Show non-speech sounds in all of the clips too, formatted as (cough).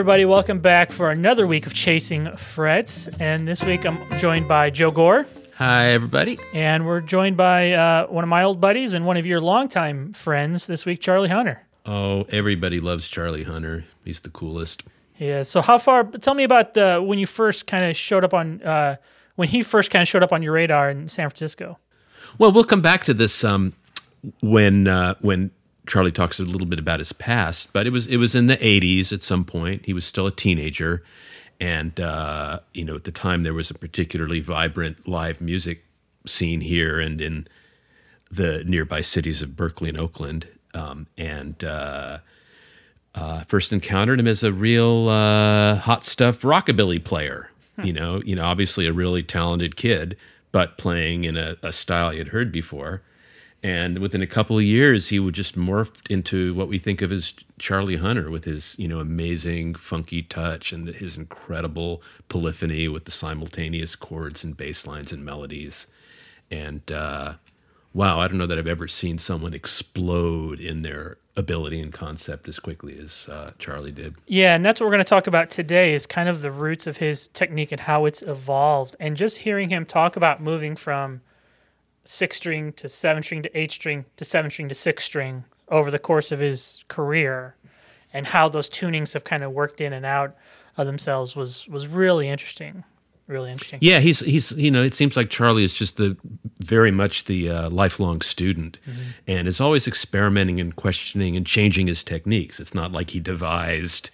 Everybody, welcome back for another week of Chasing Frets. And this week I'm joined by Joe Gore, Hi, everybody. and we're joined by uh, one of my old buddies and one of your longtime friends this week, Charlie Hunter. Oh, everybody loves Charlie Hunter. He's the coolest. Yeah. So, how far? Tell me about uh, when you first kind of showed up on, uh, when he first kind of showed up on your radar in San Francisco. Well, we'll come back to this um, when uh, when Charlie talks a little bit about his past, but it was it was in the '80s at some point. He was still a teenager, and uh, you know at the time there was a particularly vibrant live music scene here and in the nearby cities of Berkeley and Oakland. Um, and uh, uh, first encountered him as a real uh, hot stuff rockabilly player. You know, you know, obviously a really talented kid, but playing in a, a style he had heard before. And within a couple of years, he would just morphed into what we think of as Charlie Hunter, with his you know amazing funky touch and his incredible polyphony with the simultaneous chords and bass lines and melodies. And uh, wow, I don't know that I've ever seen someone explode in their ability and concept as quickly as uh, Charlie did. Yeah, and that's what we're going to talk about today is kind of the roots of his technique and how it's evolved. And just hearing him talk about moving from six string to seven string to eight string to seven string to six string over the course of his career and how those tunings have kind of worked in and out of themselves was was really interesting. Really interesting. Yeah, he's he's you know it seems like Charlie is just the very much the uh, lifelong student, and is always experimenting and questioning and changing his techniques. It's not like he devised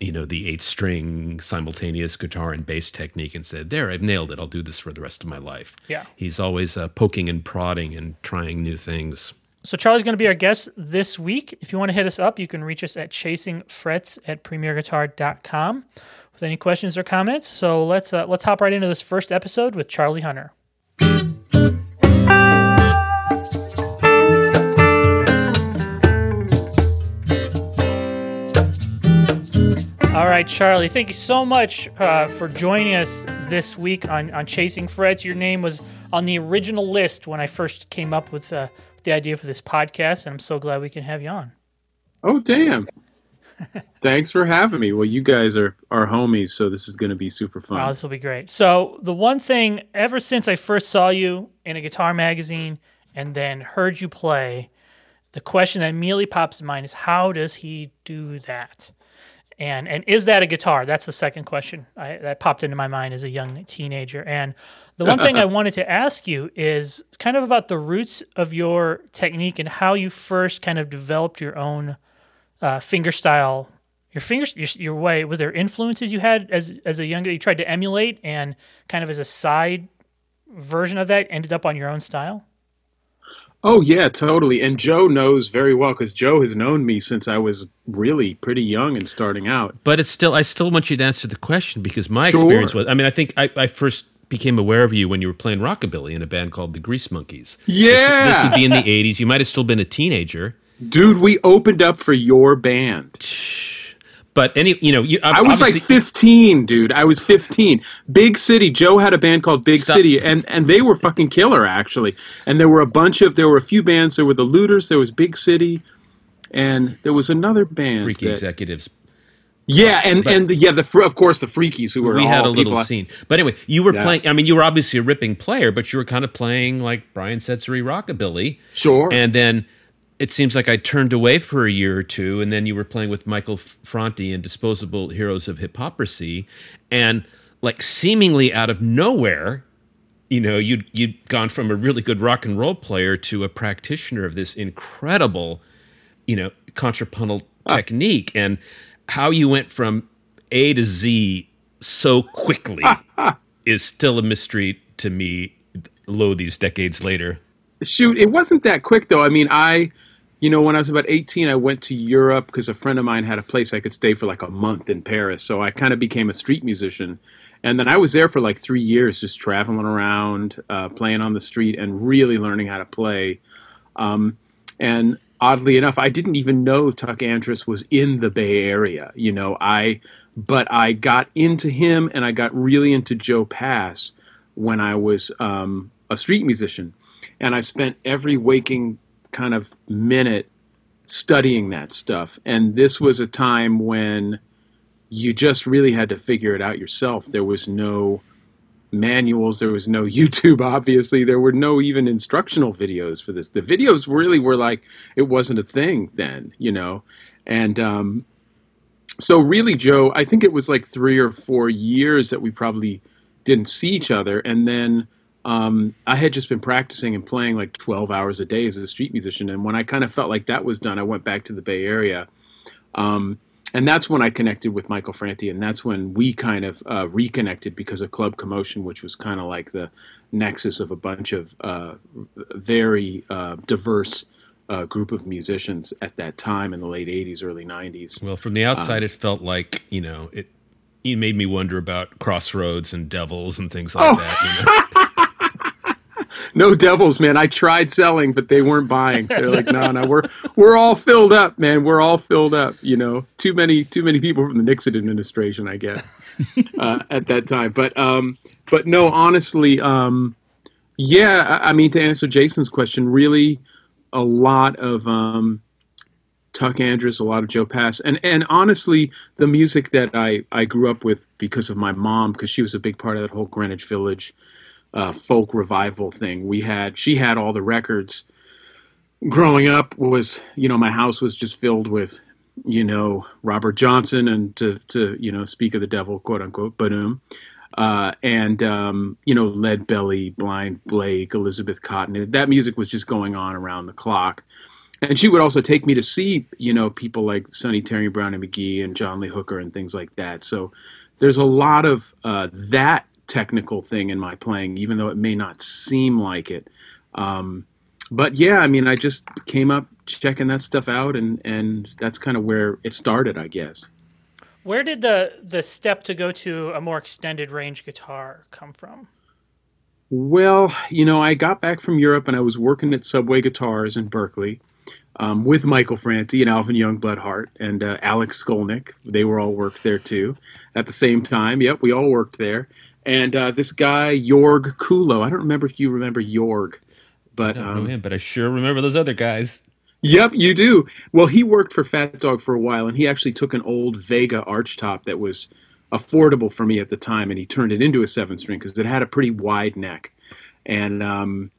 you know the eight string simultaneous guitar and bass technique and said there I've nailed it I'll do this for the rest of my life. Yeah. he's always uh, poking and prodding and trying new things. So Charlie's going to be our guest this week. If you want to hit us up, you can reach us at chasingfrets at premierguitar.com with any questions or comments. So let's uh, let's hop right into this first episode with Charlie Hunter. All right, Charlie, thank you so much uh, for joining us this week on, on Chasing Frets. Your name was on the original list when I first came up with uh, the idea for this podcast, and I'm so glad we can have you on. Oh damn! (laughs) Thanks for having me. Well, you guys are are homies, so this is going to be super fun. Wow, this will be great. So, the one thing, ever since I first saw you in a guitar magazine and then heard you play, the question that immediately pops in mind is how does he do that? And and is that a guitar? That's the second question I, that popped into my mind as a young teenager. And the one thing I (laughs) wanted to ask you is kind of about the roots of your technique and how you first kind of developed your own uh, finger style. Your fingers, your, your way. Was there influences you had as as a young? You tried to emulate, and kind of as a side version of that, ended up on your own style. Oh yeah, totally. And Joe knows very well because Joe has known me since I was really pretty young and starting out. But it's still, I still want you to answer the question because my Sure. experience was, I mean, I think I, I first became aware of you when you were playing rockabilly in a band called the Grease Monkeys. This, Yeah, this would be in the 80s. You might have still been a teenager. dude, we opened up for your band. But any, you know, you, I was like 15, dude. I was 15. Big City. Joe had a band called Big Stop. City, and and they were fucking killer actually. And there were a bunch of there were a few bands. There were the Looters. There was Big City, and there was another band. freaky that- executives. Yeah, uh, and But- and the, yeah, the of course the Freakies who were we all had a little I- scene. But anyway, you were Yeah. playing. I mean, you were obviously a ripping player, but you were kind of playing like Brian Setzery rockabilly. Sure. And then it seems like I turned away for a year or two, and then you were playing with Michael Franti in Disposable Heroes of Hiphoprisy, and like seemingly out of nowhere, you know, you'd you'd gone from a really good rock and roll player to a practitioner of this incredible, you know, contrapuntal technique, and how you went from A to Z so quickly (laughs) is still a mystery to me. Lo, these decades later. Shoot, it wasn't that quick though. I mean, I you know, when I was about 18, I went to Europe because a friend of mine had a place I could stay for like a month in Paris. So I kind of became a street musician. And then I was there for like three years, just traveling around, uh, playing on the street, and really learning how to play. Um, and oddly enough, I didn't even know Tuck Andress was in the Bay Area. You know, I, but I got into him and I got really into Joe Pass when I was um, a street musician. And I spent every waking kind of minute studying that stuff. And this was a time when you just really had to figure it out yourself. There was no manuals, there was no (laughs) YouTube, obviously. There were no even instructional videos for this. The videos really were like, it wasn't a thing then, you know? And um, so, really, Joe, I think it was like three or four years that we probably didn't see each other. And then um, I had just been practicing and playing like 12 hours a day as a street musician. And when I kind of felt like that was done, I went back to the Bay Area. Um, and that's when I connected with Michael Franti, and that's when we kind of uh, reconnected because of Club Commotion, which was kind of like the nexus of a bunch of uh, very uh, diverse uh, group of musicians at that time in the late '80s, early '90s. Well, from the outside, it felt like you know it. It made me wonder about Crossroads and Devils and things like oh. that. You know? (laughs) no devils, man. I tried selling, but they weren't buying. They're like, no, no, we're we're all filled up, man. We're all filled up. You know, too many too many people from the Nixon administration, I guess, (laughs) uh, at that time. But um, but no, honestly, um, yeah. I, I mean, to answer Jason's question, really, a lot of um, Tuck Andress, a lot of Joe Pass, and and honestly, the music that I I grew up with because of my mom, because she was a big part of that whole Greenwich Village uh, folk revival thing. We had she had all the records. Growing up was you know my house was just filled with you know Robert Johnson and to to you know speak of the devil quote unquote boom. Uh, and um, you know Lead Belly, Blind Blake, Elizabeth Cotten. That music was just going on around the clock. And she would also take me to see, you know, people like Sonny Terry Brown and McGee and John Lee Hooker and things like that. So there's a lot of uh, that technical thing in my playing, even though it may not seem like it. Um, but yeah, I mean, I just came up checking that stuff out, and and that's kind of where it started, I guess. Where did the the step to go to a more extended range guitar come from? Well, you know, I got back from Europe and I was working at Subway Guitars in Berkeley um, with Michael Franti and Alvin Youngblood Hart and uh, Alex Skolnick. They were all worked there too at the same time. Yep, we all worked there and uh, this guy Jorg Kulo. I don't remember if you remember Jorg, but I um, him, but I sure remember those other guys. Yep, you do. Well, he worked for Fat Dog for a while, and he actually took an old Vega archtop that was affordable for me at the time, and he turned it into a seven string because it had a pretty wide neck, and um,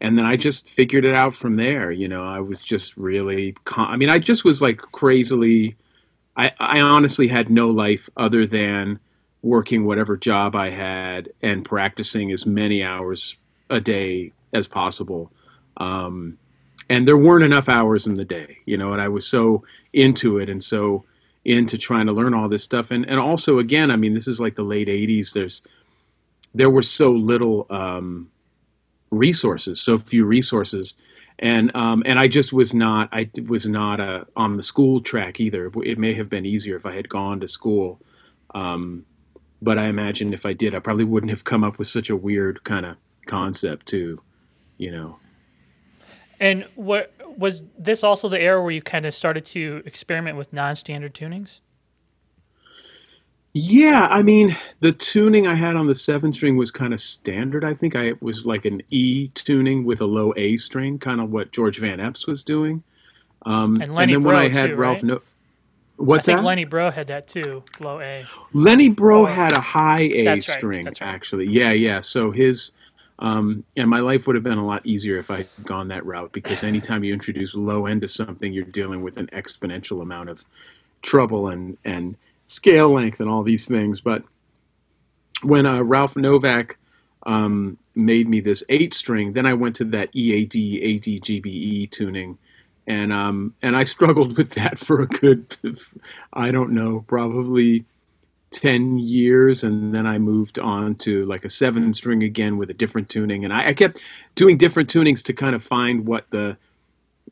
and then I just figured it out from there. You know, I was just really, con- I mean, I just was like crazily. I, I honestly had no life other than working whatever job I had and practicing as many hours a day as possible. Um, and there weren't enough hours in the day, you know, and I was so into it and so into trying to learn all this stuff. And, and also, again, I mean, this is like the late 80s. There's, there were so little um, resources, so few resources. And um, and I just was not I was not a, uh, on the school track either. It may have been easier if I had gone to school. Um, but I imagine if I did, I probably wouldn't have come up with such a weird kind of concept too, you know. And what was this also the era where you kind of started to experiment with non-standard tunings? Yeah, I mean, the tuning I had on the seven string was kind of standard. I think I was like an E tuning with a low A string, kind of what George Van Eps was doing. Um, and, Lenny and then Breau when I had too, Ralph, right? no- What's I think that? Lenny Breau had that too, low A. Lenny Breau had a high A right, string, right. actually. Yeah, yeah. So his Um, and my life would have been a lot easier if I had gone that route because anytime you introduce low end to something, you're dealing with an exponential amount of trouble and, and scale length and all these things. But when uh, Ralph Novak um, made me this eight string, then I went to that EAD ADGBE tuning. And um, and I struggled with that for a good, I don't know, probably 10 years. And then i moved on to like a seven string again with a different tuning. And I, I, kept doing different tunings to kind of find what the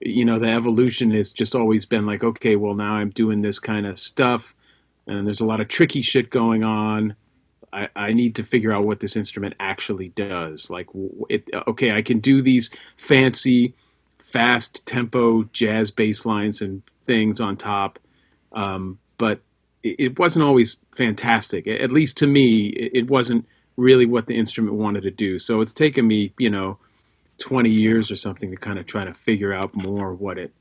you know the evolution has just always been like okay well now i'm doing this kind of stuff. And there's a lot of tricky shit going on. I, I need to figure out what this instrument actually does. Like it, okay i can do these fancy fast tempo jazz bass lines and things on top um, but it wasn't always fantastic. At least to me, it wasn't really what the instrument wanted to do. So it's taken me, you know, 20 years or something to kind of try to figure out more what it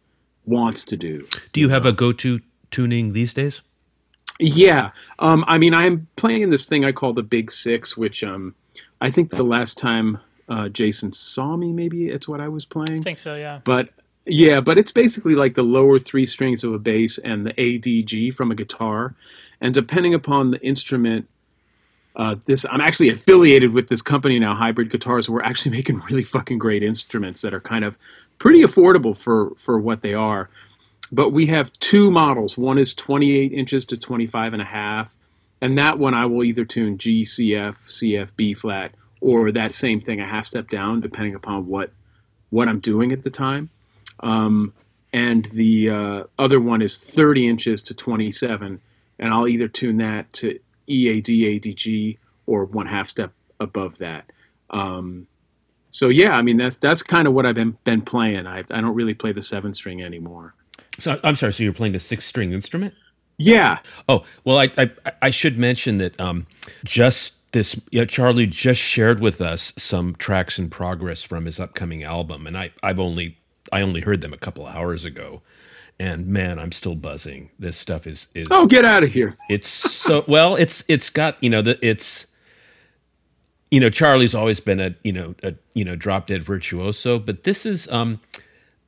wants to do. Do you have a go-to tuning these days? Yeah. Um, I mean, I'm playing in this thing I call the Big Six, which um, I think the last time uh, Jason saw me, maybe it's what I was playing. I think so, yeah. But yeah, but it's basically like the lower three strings of a bass and the ADG from a guitar, and depending upon the instrument. Uh, this I'm actually affiliated with this company now, Hybrid Guitars. We're actually (laughs) making really fucking great instruments that are kind of pretty affordable for for what they are. But we have two models. One is 28 inches to 25 and a half, and that one I will either tune G, C, F, C, F, B flat, or that same thing a half step down, depending upon what what I'm doing at the time. Um, and the uh, other one is 30 inches to 27, and I'll either tune that to EAD, ADG, or one half step above that. Um, so yeah, I mean that's that's kind of what I've been been playing. I I don't really play the seven string anymore. So I'm sorry. So you're playing a six string instrument? Yeah. Oh well, I I, I should mention that um, just this you know, Charlie just shared with us some tracks in progress from his upcoming album, and I I've only I only heard them a couple hours ago, and man, I'm still buzzing. This stuff is is oh, get out of here! It's so (laughs) well. It's it's got you know the it's you know Charlie's always been a you know a you know drop dead virtuoso, but this is um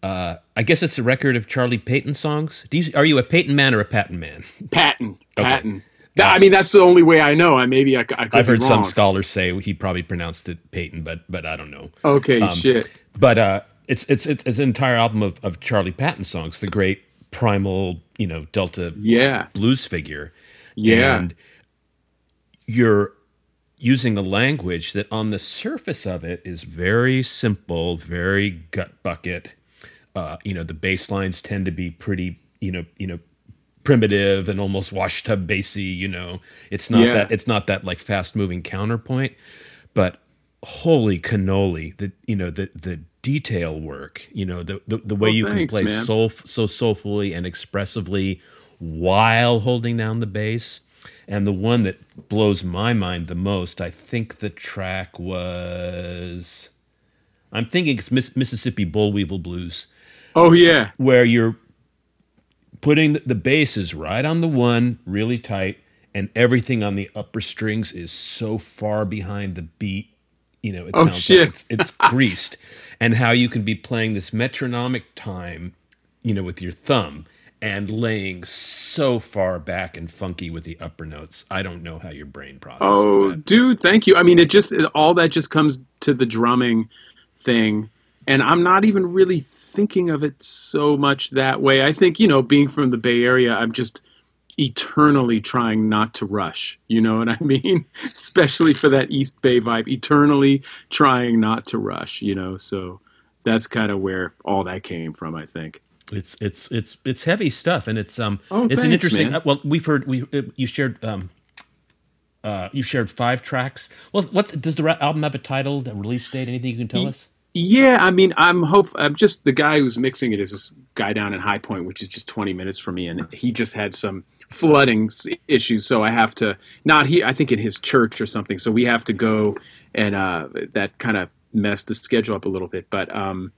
uh I guess it's a record of Charlie Payton songs. Do you, are you a Payton man or a Patton man? Patton, okay. Patton. I mean, that's the only way I know. I maybe I, I have heard wrong. some scholars say he probably pronounced it Peyton, but but I don't know. Okay, um, shit. But uh, it's it's it's, it's an entire album of, of Charlie Patton songs, the great primal, you know, Delta yeah. blues figure. Yeah. And you're using a language that on the surface of it is very simple, very gut bucket. Uh, you know, the bass lines tend to be pretty, you know, you know, primitive and almost washtub bassy, you know. It's not Yeah. that it's not that like fast moving counterpoint, but holy cannoli, the you know, the the detail work, you know, the the, the way Well, you can play man. soul so soulfully and expressively while holding down the bass. And the one that blows my mind the most, I think the track was I'm thinking it's Miss, Mississippi Bullweevil Blues Oh yeah. where you're putting the, basses right on the one, really tight, and everything on the upper strings is so far behind the beat. You know, it Oh, sounds shit. like it's, it's (laughs) greased, and how you can be playing this metronomic time, you know, with your thumb and laying so far back and funky with the upper notes. I don't know how your brain processes Oh, that. dude, thank you. I mean, it just it- all that just comes to the drumming thing, and I'm not even really thinking of it so much that way. I think you know, being from the Bay Area, I'm just eternally trying not to rush. You know what I (laughs) mean? Especially for that East Bay vibe, eternally trying not to rush. You know, so that's kind of where all that came from. I think. It's it's it's it's heavy stuff, and it's um Oh, it's an interesting. man. Well, we've heard we uh, you shared um uh you shared five tracks. Well, what does the album have a title, a release date, anything you can tell us? Yeah, I mean, I'm hope I'm just the guy who's mixing it is this guy down in High Point, which is just 20 minutes from me, and he just had some flooding issues, so I have to not he. I think in his church or something, so we have to go, and uh, that kind of messed the schedule up a little bit. But um,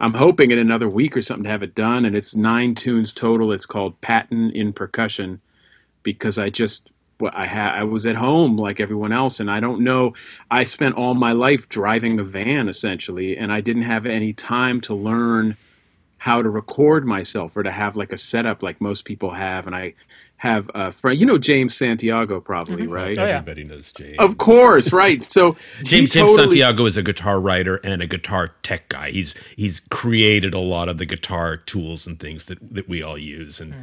I'm hoping in another week or something to have it done, and it's nine tunes total. It's called Patton in Percussion, because I just I had I was at home like everyone else, and I don't know. I spent all my life driving a van essentially, and I didn't have any time to learn how to record myself or to have like a setup like most people have. And I have a friend, you know, James Santiago, probably Mm-hmm. right? Oh, yeah. Everybody knows James. Of course, right. So James, James totally- Santiago is a guitar writer and a guitar tech guy. He's he's created a lot of the guitar tools and things that, that we all use, and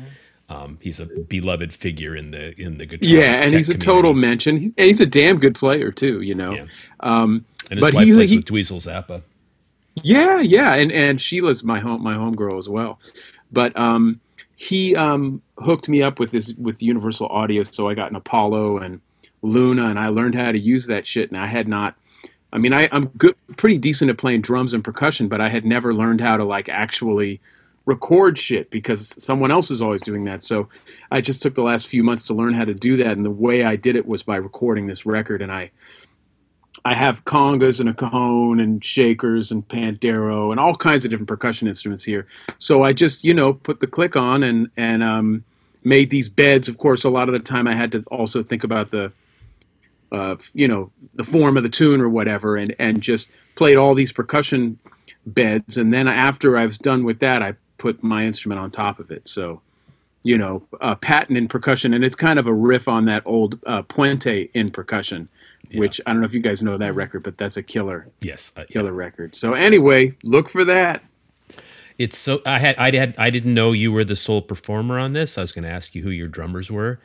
um, he's a beloved figure in the in the guitar. Yeah, and he's a community. total mention. He's, and he's a damn good player too. You know. Yeah. Um, And his but wife he- plays he- with Dweezil Zappa. Yeah, yeah, and and Sheila's my home my homegirl as well, but um, he um, hooked me up with this with Universal Audio, so I got an Apollo and Luna, and I learned how to use that shit, and I had not. I mean, I, I'm good, pretty decent at playing drums and percussion, but I had never learned how to like actually record shit because someone else is always doing that. So I just took the last few months to learn how to do that, and the way I did it was by recording this record, and I I have congas and a cajon and shakers and pandero and all kinds of different percussion instruments here. So I just, you know, put the click on and and um, made these beds. Of course, a lot of the time I had to also think about the, uh, you know, the form of the tune or whatever, and and just played all these percussion beds. And then after I was done with that, I put my instrument on top of it. So. You know, uh, Patton in percussion, and it's kind of a riff on that old uh, Puente in percussion, which I don't know if you guys know that record, but that's a killer, Yes, uh, killer record. So anyway, look for that. it's so. I had I had I didn't know you were the sole performer on this. I was going to ask you who your drummers were.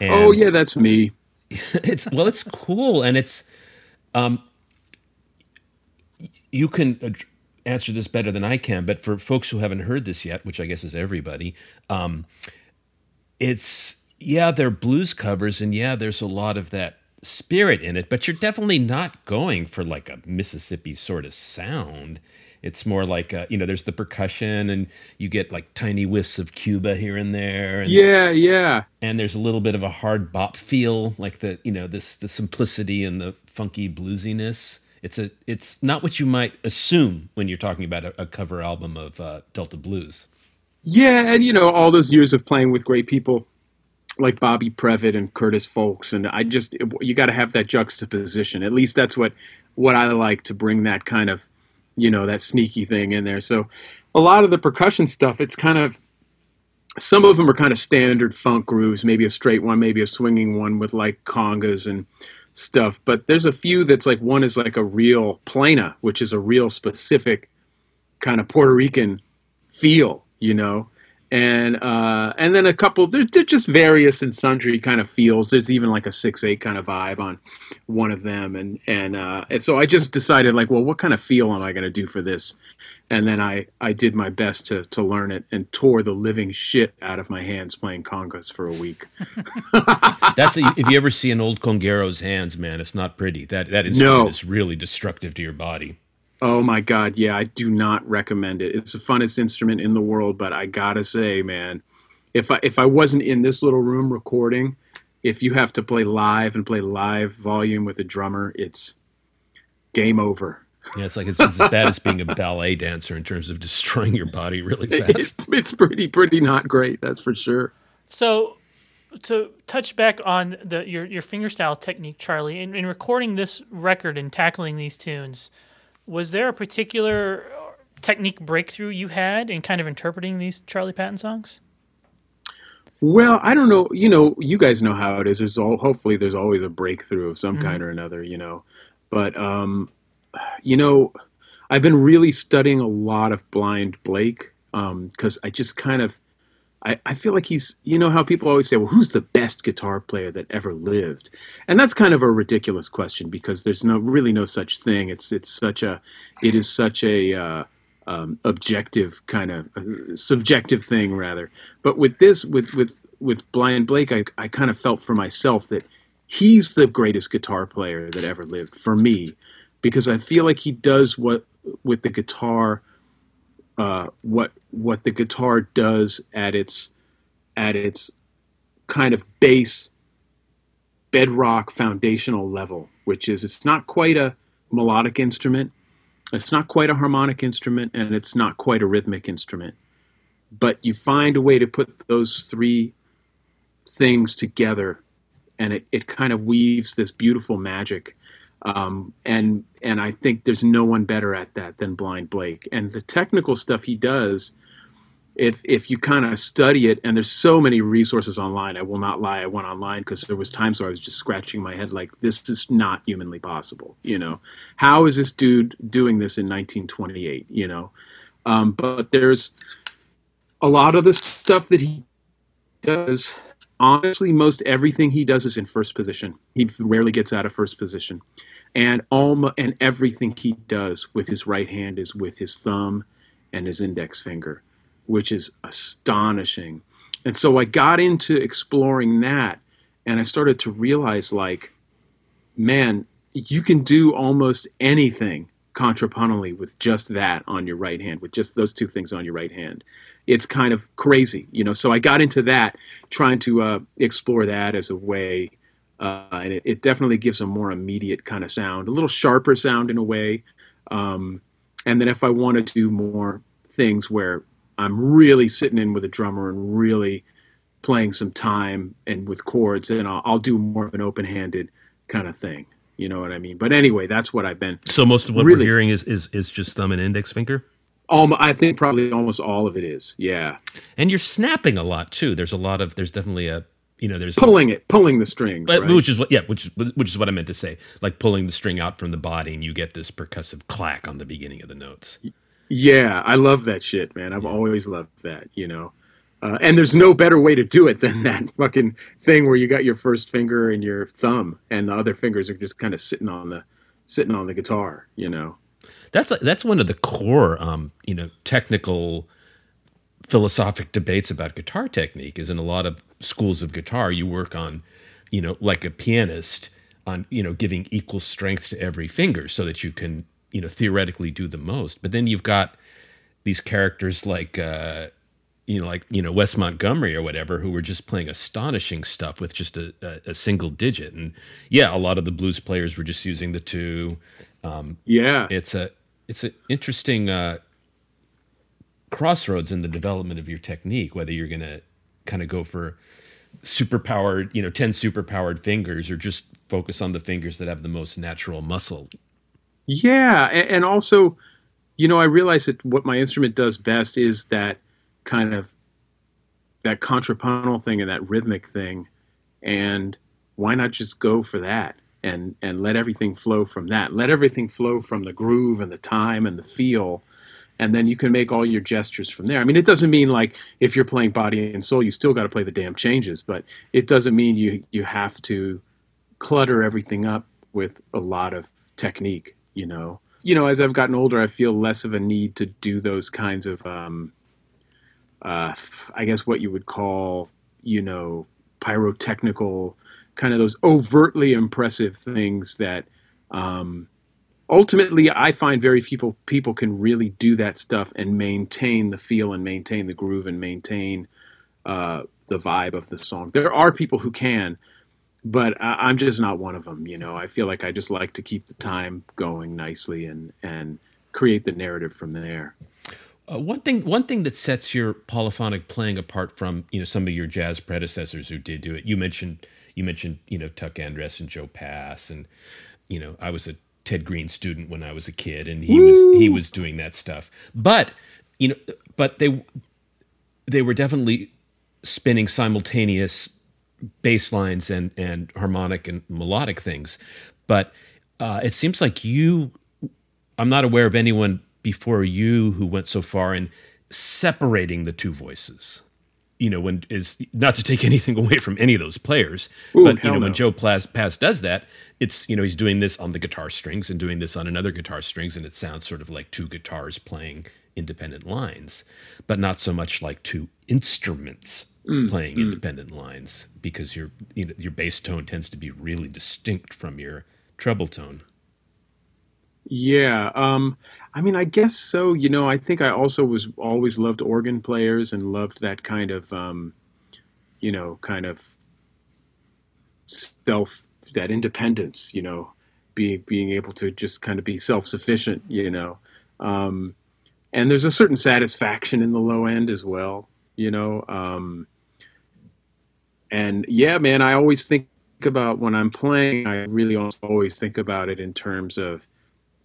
And oh yeah, that's me. (laughs) it's well, it's cool, and it's um, you can ad- answer this better than I can, but for folks who haven't heard this yet, which I guess is everybody, um, it's yeah, they're blues covers, and yeah, there's a lot of that spirit in it, but you're definitely not going for like a Mississippi sort of sound. It's more like uh, you know, there's the percussion, and you get like tiny whiffs of Cuba here and there, and Yeah, yeah, and there's a little bit of a hard bop feel, like the you know this the simplicity and the funky bluesiness. It's a it's not what you might assume when you're talking about a, a cover album of uh, Delta Blues. yeah, and you know all those years of playing with great people like Bobby Previte and Curtis Fowlkes, and I just you got to have that juxtaposition. At least that's what what I like to bring that kind of you know that sneaky thing in there. So a lot of the percussion stuff, it's kind of some of them are kind of standard funk grooves, maybe a straight one, maybe a swinging one with like congas and stuff. But there's a few that's like one is like a real plena, which is a real specific kind of Puerto Rican feel, you know. And uh, and then a couple, they're, they're just various and sundry kind of feels. There's even like a six eight kind of vibe on one of them, and and uh, and so I just decided like, well, what kind of feel am I going to do for this? And then I I did my best to to learn it and tore the living shit out of my hands playing congas for a week. (laughs) That's a, if you ever see an old conguero's hands, man, it's not pretty. That that instrument No. is really destructive to your body. Oh my god, yeah, I do not recommend it. It's the funnest instrument in the world, but I gotta say, man, if I if I wasn't in this little room recording, if you have to play live and play live volume with a drummer, it's game over. Yeah, it's like it's, it's as bad as being a ballet dancer in terms of destroying your body really It's, fast. it's pretty pretty not great, that's for sure. So, to touch back on the your your fingerstyle technique, Charlie, in, in recording this record and tackling these tunes, was there a particular technique breakthrough you had in kind of interpreting these Charlie Patton songs? Well, I don't know. You know, you guys know how it is. There's all hopefully there's always a breakthrough of some kind or another. You know, but um, you know, I've been really studying a lot of Blind Blake because I just kind of I, I feel like he's you know how people always say, well, who's the best guitar player that ever lived? And that's kind of a ridiculous question because there's no really no such thing. It's it's such a it is such a uh, um, objective kind of uh, subjective thing rather. But with this with with with Blind Blake, I I kind of felt for myself that he's the greatest guitar player that ever lived for me because I feel like he does what with the guitar uh, what what the guitar does at its at its kind of base bedrock foundational level, which is it's not quite a melodic instrument, it's not quite a harmonic instrument, and it's not quite a rhythmic instrument. But you find a way to put those three things together and it, it kind of weaves this beautiful magic. Um, and and I think there's no one better at that than Blind Blake. And the technical stuff he does, if if you kind of study it, and there's so many resources online. I will not lie. I went online because there was times where I was just scratching my head like this is not humanly possible. You know, how is this dude doing this in 1928? You know, um, but there's a lot of the stuff that he does honestly most everything he does is in first position he rarely gets out of first position and all and everything he does with his right hand is with his thumb and his index finger which is astonishing and so i got into exploring that and i started to realize like man you can do almost anything contrapuntally with just that on your right hand with just those two things on your right hand it's kind of crazy, you know. So I got into that, trying to uh, explore that as a way, uh, and it, it, definitely gives a more immediate kind of sound, a little sharper sound in a way. Um, and then if I want to do more things where I'm really sitting in with a drummer and really playing some time and with chords, then I'll, I'll do more of an open-handed kind of thing. You know what I mean? But anyway, that's what I've been. So most of what really, we're hearing is, is is just thumb and index finger. Um, I think probably almost all of it is. Yeah. And you're snapping a lot too. There's a lot of there's definitely a you know there's pulling it, pulling the strings, but, right? which is what yeah, which is which is what I meant to say. Like pulling the string out from the body, and you get this percussive clack on the beginning of the notes. Yeah, I love that shit, man. I've yeah. always loved that. You know. Uh, and there's no better way to do it than that fucking thing where you got your first finger and your thumb, and the other fingers are just kind of sitting on the sitting on the guitar, you know. That's that's one of the core, um, you know, technical philosophic debates about guitar technique. Is in a lot of schools of guitar, you work on, you know, like a pianist on, you know, giving equal strength to every finger so that you can, you know, theoretically do the most. But then you've got these characters like. Uh, you know, like you know Wes Montgomery or whatever, who were just playing astonishing stuff with just a, a, a, single digit, and yeah, a lot of the blues players were just using the two. Um, yeah, it's a it's an interesting uh, crossroads in the development of your technique, whether you're going to kind of go for super powered, you know, 10 super powered fingers or just focus on the fingers that have the most natural muscle. Yeah. And also, you know, I realize that what my instrument does best is that kind of that contrapuntal thing and that rhythmic thing. And why not just go for that? and and let everything flow from that. Let everything flow from the groove and the time and the feel, and then you can make all your gestures from there. I mean, it doesn't mean like if you're playing body and soul, you still got to play the damn changes, but it doesn't mean you you have to clutter everything up with a lot of technique. You know, you know, as I've gotten older, I feel less of a need to do those kinds of, um, uh, I guess, what you would call, you know, pyrotechnical kind of those overtly impressive things that um, ultimately I find very few people, can really do that stuff and maintain the feel and maintain the groove and maintain uh, the vibe of the song. There are people who can, but I, am just not one of them. You know, I feel like I just like to keep the time going nicely and and create the narrative from there. Uh, one thing, one thing that sets your polyphonic playing apart from you know some of your jazz predecessors who did do it. You mentioned you mentioned you know Tuck Andress and Joe Pass, and you know I was a Ted Greene student when I was a kid, and he Woo! was he was doing that stuff. But you know, but they they were definitely spinning simultaneous bass lines and and harmonic and melodic things. But uh, it seems like you, I'm not aware of anyone before you who went so far in separating the two voices you know, when is not to take (laughs) anything away from any of those players, Ooh, but you know, no. when Joe Pass, Pass does that, it's you know he's doing this on the guitar strings and doing this on another guitar strings, and it sounds sort of like two guitars playing independent lines, but not so much like two instruments mm, playing mm. independent lines because your you know, your bass tone tends to be really distinct from your treble tone. Yeah, um, I mean, I guess so. You know, I think I also was always loved organ players and loved that kind of, um, you know, kind of self, that independence. You know, being being able to just kind of be self sufficient. You know, um, and there's a certain satisfaction in the low end as well. You know, um, and yeah, man, I always think about when I'm playing, I really always think about it in terms of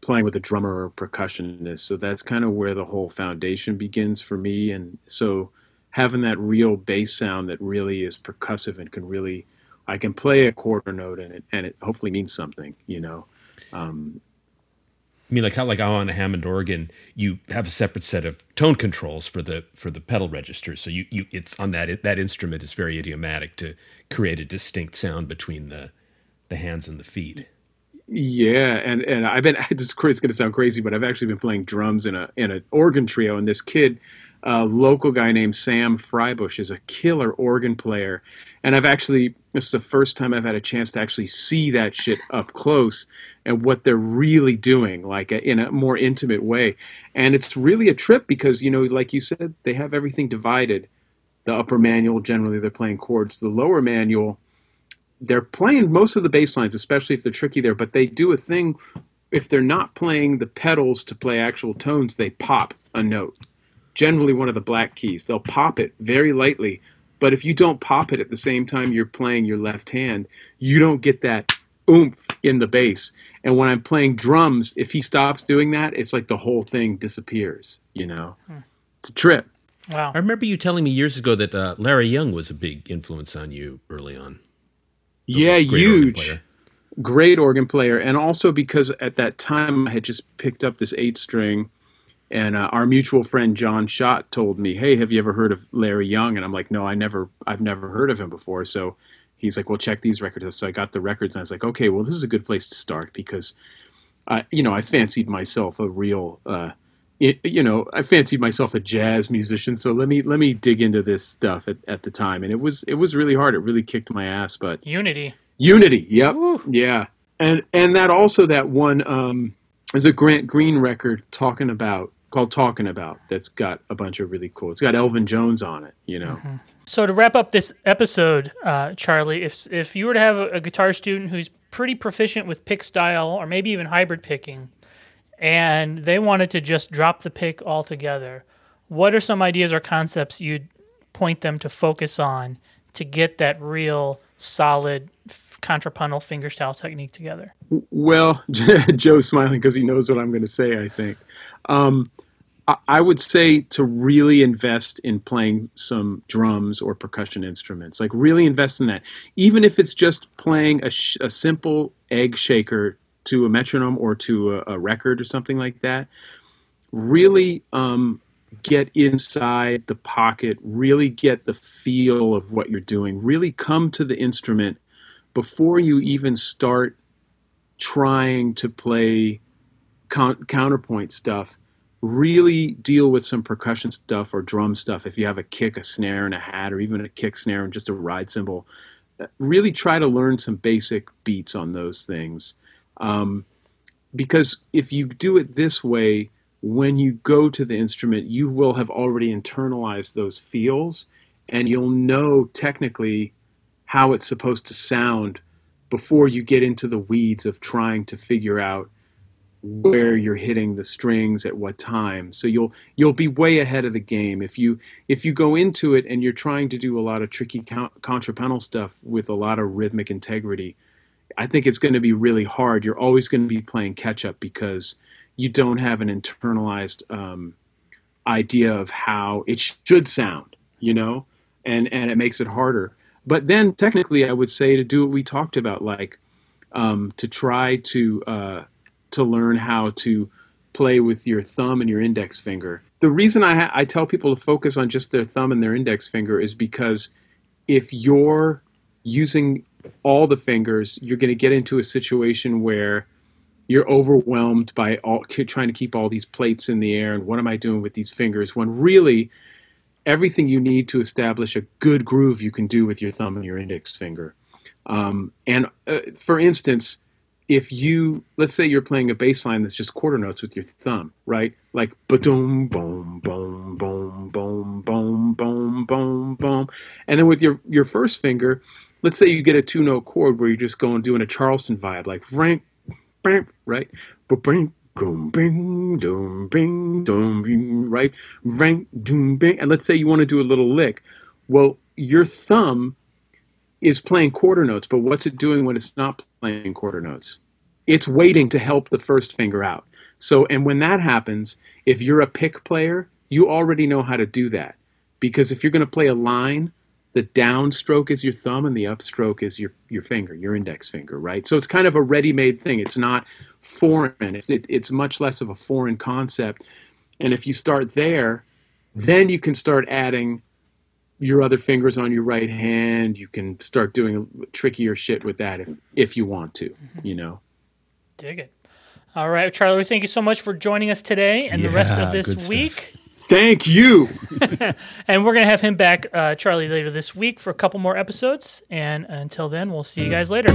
playing with a drummer or percussionist. So that's kind of where the whole foundation begins for me. And so having that real bass sound that really is percussive and can really, I can play a quarter note and it, and it hopefully means something, you know. Um, I mean, like how like on a Hammond organ, you have a separate set of tone controls for the for the pedal registers. So you you it's on that that instrument is very idiomatic to create a distinct sound between the the hands and the feet. Yeah, and and I've been (laughs) this is going to sound crazy, but I've actually been playing drums in a in an organ trio, and this kid, a local guy named Sam Fribush, is a killer organ player, and I've actually this is the first time I've had a chance to actually see that shit up close and what they're really doing, like in a more intimate way, and it's really a trip because you know, like you said, they have everything divided. The upper manual generally they're playing chords. The lower manual they're playing most of the bass lines, especially if they're tricky there, but they do a thing if they're not playing the pedals to play actual tones, they pop a note. Generally one of the black keys. They'll pop it very lightly, but if you don't pop it at the same time you're playing your left hand, you don't get that oomph in the bass. And when I'm playing drums, if he stops doing that, it's like the whole thing disappears, you know. Hmm. It's a trip. Wow. I remember you telling me years ago that uh, Larry Young was a big influence on you early on yeah, huge. Great organ player, and also because at that time I had just picked up this eight string, and uh, our mutual friend John Schott told me, "Hey, have you ever heard of Larry Young?" And I'm like, "No, I never. I've never heard of him before." So he's like, "Well, check these records." So I got the records, and I was like, "Okay, well, this is a good place to start because, I, you know, I fancied myself a real." Uh, it, you know, I fancied myself a jazz musician, so let me let me dig into this stuff at, at the time, and it was it was really hard. It really kicked my ass, but Unity, Unity, yep, yeah, and and that also that one um, is a Grant Green record talking about called Talking About that's got a bunch of really cool. It's got Elvin Jones on it, you know. Mm-hmm. So to wrap up this episode, uh, Charlie, if if you were to have a, a guitar student who's pretty proficient with pick style or maybe even hybrid picking and they wanted to just drop the pick altogether. What are some ideas or concepts you'd point them to focus on to get that real solid contrapuntal fingerstyle technique together? Well, (laughs) Joe's smiling because he knows what I'm going to say, I think. Um, I would say to really invest in playing some drums or percussion instruments. Like, really invest in that. Even if it's just playing a, sh- a simple egg shaker to a metronome or to a, a record or something like that. Really um, get inside the pocket, really get the feel of what you're doing, really come to the instrument before you even start trying to play con- counterpoint stuff. Really deal with some percussion stuff or drum stuff if you have a kick, a snare, and a hat, or even a kick snare and just a ride cymbal. Really try to learn some basic beats on those things um, because if you do it this way, when you go to the instrument, you will have already internalized those feels and you'll know technically how it's supposed to sound before you get into the weeds of trying to figure out where you're hitting the strings at what time. So you'll you'll be way ahead of the game. If you if you go into it and you're trying to do a lot of tricky contrapuntal stuff with a lot of rhythmic integrity I think it's going to be really hard. You're always going to be playing catch up because you don't have an internalized um, idea of how it should sound, you know, and and it makes it harder. But then technically, I would say to do what we talked about, like um, to try to uh, to learn how to play with your thumb and your index finger. The reason I, ha- I tell people to focus on just their thumb and their index finger is because if you're using all the fingers, you're going to get into a situation where you're overwhelmed by all trying to keep all these plates in the air and what am I doing with these fingers when really everything you need to establish a good groove you can do with your thumb and your index finger. Um, and uh, for instance, if you let's say you're playing a bass line that's just quarter notes with your thumb, right? Like boom, boom, boom, boom, boom, boom, boom, boom, boom, and then with your your first finger, let's say you get a two note chord where you're just going doing a Charleston vibe, like rank, right? But bring boom bing doom bing doom bing right rank doom bing and let's say you want to do a little lick well your thumb is playing quarter notes, but what's it doing when it's not playing quarter notes? It's waiting to help the first finger out. So, and when that happens, if you're a pick player, you already know how to do that. Because if you're going to play a line, the downstroke is your thumb and the upstroke is your, your finger, your index finger, right? So it's kind of a ready made thing. It's not foreign, it's, it, it's much less of a foreign concept. And if you start there, then you can start adding your other fingers on your right hand. You can start doing trickier shit with that if if you want to, mm-hmm. you know. Dig it. All right, Charlie, thank you so much for joining us today and the rest of good this stuff. Thank you. (laughs) And we're going to have him back, uh, Charlie, later this week for a couple more episodes. And until then, we'll see you guys later.